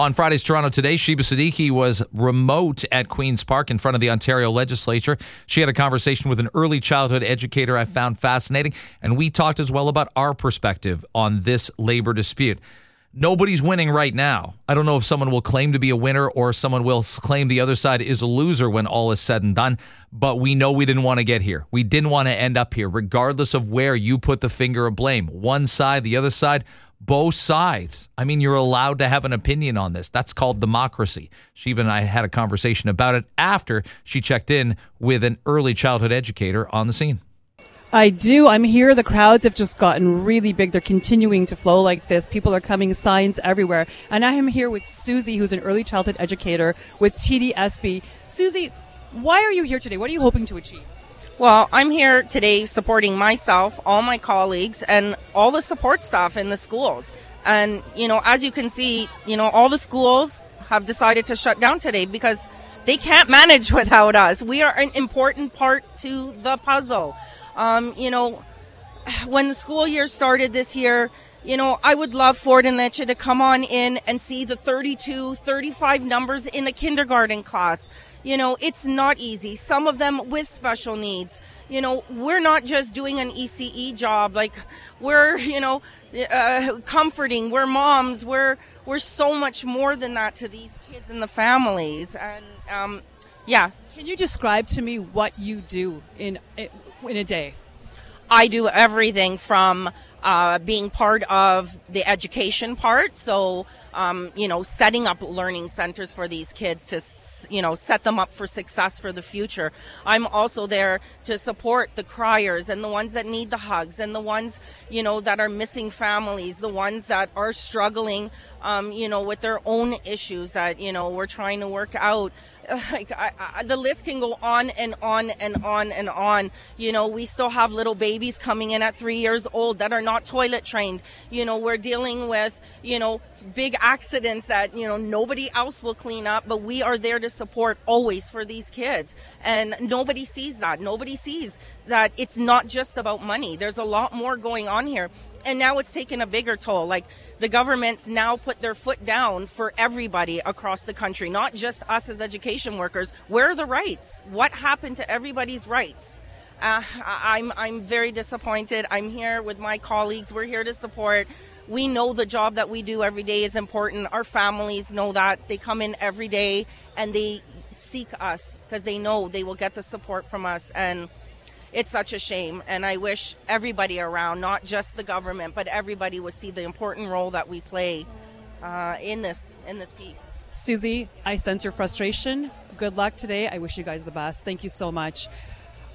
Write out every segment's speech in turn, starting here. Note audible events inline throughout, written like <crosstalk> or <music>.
On Friday's Toronto Today, Sheba Siddiqui was remote at Queen's Park in front of the Ontario legislature. She had a conversation with an early childhood educator I found fascinating, and we talked as well about our perspective on this labor dispute. Nobody's winning right now. I don't know if someone will claim to be a winner or someone will claim the other side is a loser when all is said and done, but we know we didn't want to get here. We didn't want to end up here, regardless of where you put the finger of blame. One side, the other side both sides. I mean, you're allowed to have an opinion on this. That's called democracy. Sheba and I had a conversation about it after she checked in with an early childhood educator on the scene. I do. I'm here. The crowds have just gotten really big. They're continuing to flow like this. People are coming, signs everywhere. And I am here with Susie, who's an early childhood educator with TDSB. Susie, why are you here today? What are you hoping to achieve? Well, I'm here today supporting myself, all my colleagues, and all the support staff in the schools. And, you know, as you can see, you know, all the schools have decided to shut down today because they can't manage <laughs> without us. We are an important part to the puzzle. Um, you know, when the school year started this year, you know, I would love Ford and Lecce to come on in and see the 32, 35 numbers in a kindergarten class. You know, it's not easy. Some of them with special needs. You know, we're not just doing an ECE job. Like, we're, you know, uh, comforting. We're moms. We're, we're so much more than that to these kids and the families. And, um, yeah. Can you describe to me what you do in, in a day? I do everything from uh, being part of the education part. So, um, you know, setting up learning centers for these kids to, you know, set them up for success for the future. I'm also there to support the criers and the ones that need the hugs and the ones, you know, that are missing families, the ones that are struggling, um, you know, with their own issues that, you know, we're trying to work out <laughs> like I, I, the list can go on and on and on and on. You know, we still have little babies coming in at three years old that are not toilet trained. You know, we're dealing with you know big accidents that you know nobody else will clean up, but we are there to support always for these kids, and nobody sees that. Nobody sees that it's not just about money. There's a lot more going on here and now it's taken a bigger toll. Like the government's now put their foot down for everybody across the country, not just us as education workers. Where are the rights? What happened to everybody's rights? Uh, I'm I'm very disappointed. I'm here with my colleagues. We're here to support. We know the job that we do every day is important. Our families know that. They come in every day and they seek us because they know they will get the support from us and it's such a shame. And I wish everybody around, not just the government, but everybody would see the important role that we play uh, in this in this piece. Susie, I sense your frustration. Good luck today. I wish you guys the best. Thank you so much.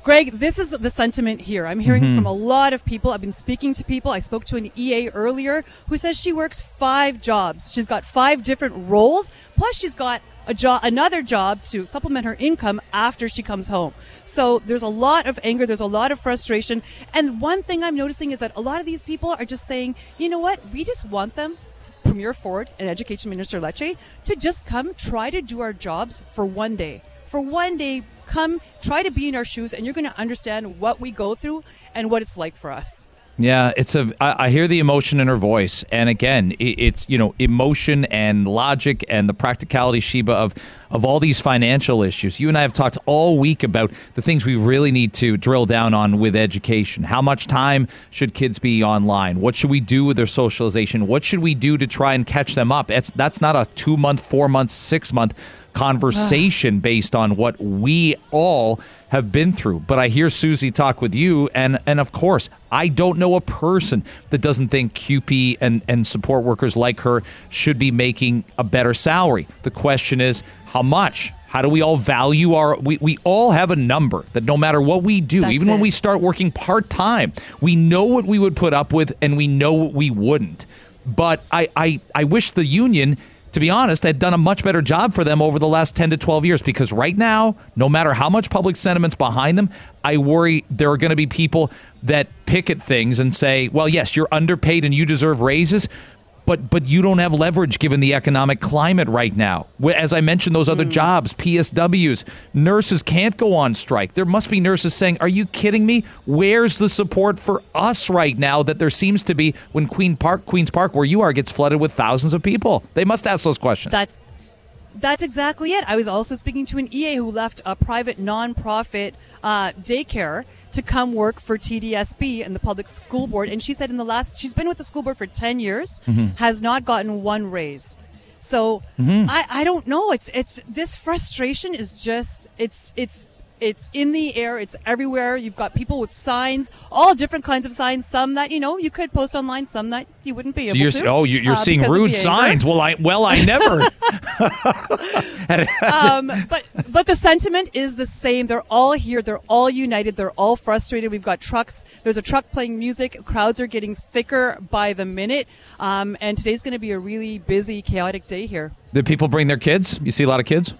Greg, this is the sentiment here. I'm hearing mm-hmm. from a lot of people. I've been speaking to people. I spoke to an EA earlier who says she works five jobs. She's got five different roles, plus she's got a job, another job to supplement her income after she comes home. So there's a lot of anger. There's a lot of frustration. And one thing I'm noticing is that a lot of these people are just saying, you know what? We just want them Premier Ford and Education Minister Lecce to just come try to do our jobs for one day. For one day, come try to be in our shoes and you're going to understand what we go through and what it's like for us. Yeah, it's a. I, I hear the emotion in her voice, and again, it, it's you know emotion and logic and the practicality, Sheba, of of all these financial issues. You and I have talked all week about the things we really need to drill down on with education. How much time should kids be online? What should we do with their socialization? What should we do to try and catch them up? It's that's not a two month, four month, six month conversation based on what we all have been through. But I hear Susie talk with you, and and of course, I don't know a person that doesn't think QP and and support workers like her should be making a better salary. The question is, how much? How do we all value our? We, we all have a number that no matter what we do, That's even it. when we start working part time, we know what we would put up with and we know what we wouldn't. But I, I, I wish the union to be honest, had done a much better job for them over the last 10 to 12 years because right now, no matter how much public sentiment's behind them, I worry there are going to be people that picket things and say, well, yes, you're underpaid and you deserve raises, but but you don't have leverage given the economic climate right now. As I mentioned, those other hmm. jobs, PSWs, nurses can't go on strike. There must be nurses saying, "Are you kidding me? Where's the support for us right now that there seems to be when Queen Park, Queens Park, where you are, gets flooded with thousands of people?" They must ask those questions. That's that's exactly it. I was also speaking to an EA who left a private nonprofit uh, daycare to come work for TDSB and the public school board. And she said in the last, she's been with the school board for 10 years, Mm-hmm. has not gotten one raise. So I, I don't know. It's, it's, this frustration is just, it's, it's, it's in the air. It's everywhere. You've got people with signs, all different kinds of signs. Some that you know you could post online, some that you wouldn't be So able you're to. oh you- you're uh, seeing rude signs. Well, I well I never. <laughs> um, but but the sentiment is the same. They're all here. They're all united. They're all frustrated. We've got trucks. There's a truck playing music. Crowds are getting thicker by the minute. Um, and today's going to be a really busy, chaotic day here. Did people bring their kids? You see a lot of kids.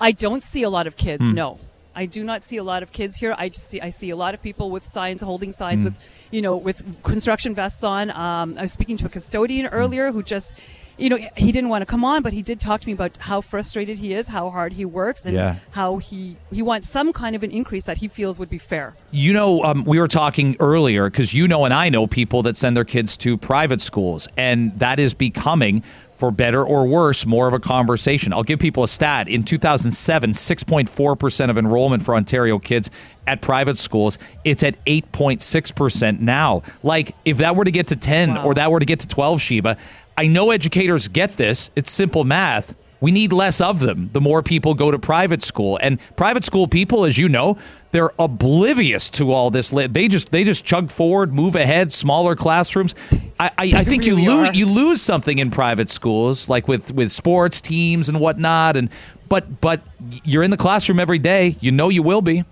I don't see a lot of kids. Hmm. No, I do not see a lot of kids here. I just see I see a lot of people with signs, holding signs with you know with construction vests on. Um, I was speaking to a custodian Hmm. earlier who just. You know, he didn't want to come on, but he did talk to me about how frustrated he is, how hard he works, and Yeah. how he he wants some kind of an increase that he feels would be fair. You know, um, we were talking earlier because you know, and I know people that send their kids to private schools, and that is becoming, for better or worse, more of a conversation. I'll give people a stat. In 2007, 6.4% of enrollment for Ontario kids at private schools. It's at 8.6% now. Like, if that were to get to 10 Wow. or that were to get to 12, Sheba, I know educators get this. It's simple math. We need less of them the more people go to private school. And private school people, as you know, they're oblivious to all this. They just they just chug forward, move ahead, smaller classrooms. I, I, I think really you lose are. you lose something in private schools, like with with sports teams and whatnot. And but but you're in the classroom every day. You know you will be.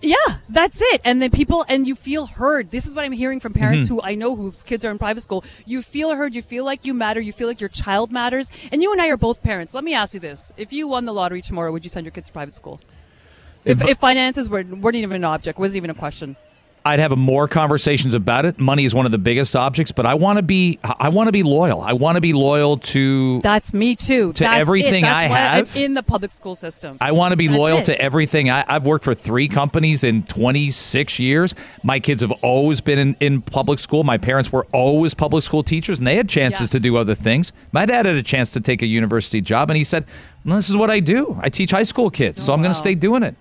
Yeah, that's it. And then people, and you feel heard. This is what I'm hearing from parents Mm-hmm. who I know whose kids are in private school. You feel heard. You feel like you matter. You feel like your child matters. And you and I are both parents. Let me ask you this: If you won the lottery tomorrow, would you send your kids to private school? If, if finances were weren't even an object, wasn't even a question. I'd have more conversations about it. Money is one of the biggest objects, but I want to be I want to be loyal. I want to be loyal to That's me too. To That's everything I why I'm have? in the public school system. I want to be That's loyal it. to everything. I, I've worked for three companies in 26 years. My kids have always been in, in public school. My parents were always public school teachers, and they had chances Yes. to do other things. My dad had a chance to take a university job, and he said, well, "This is what I do. I teach high school kids, so I'm going to stay doing it."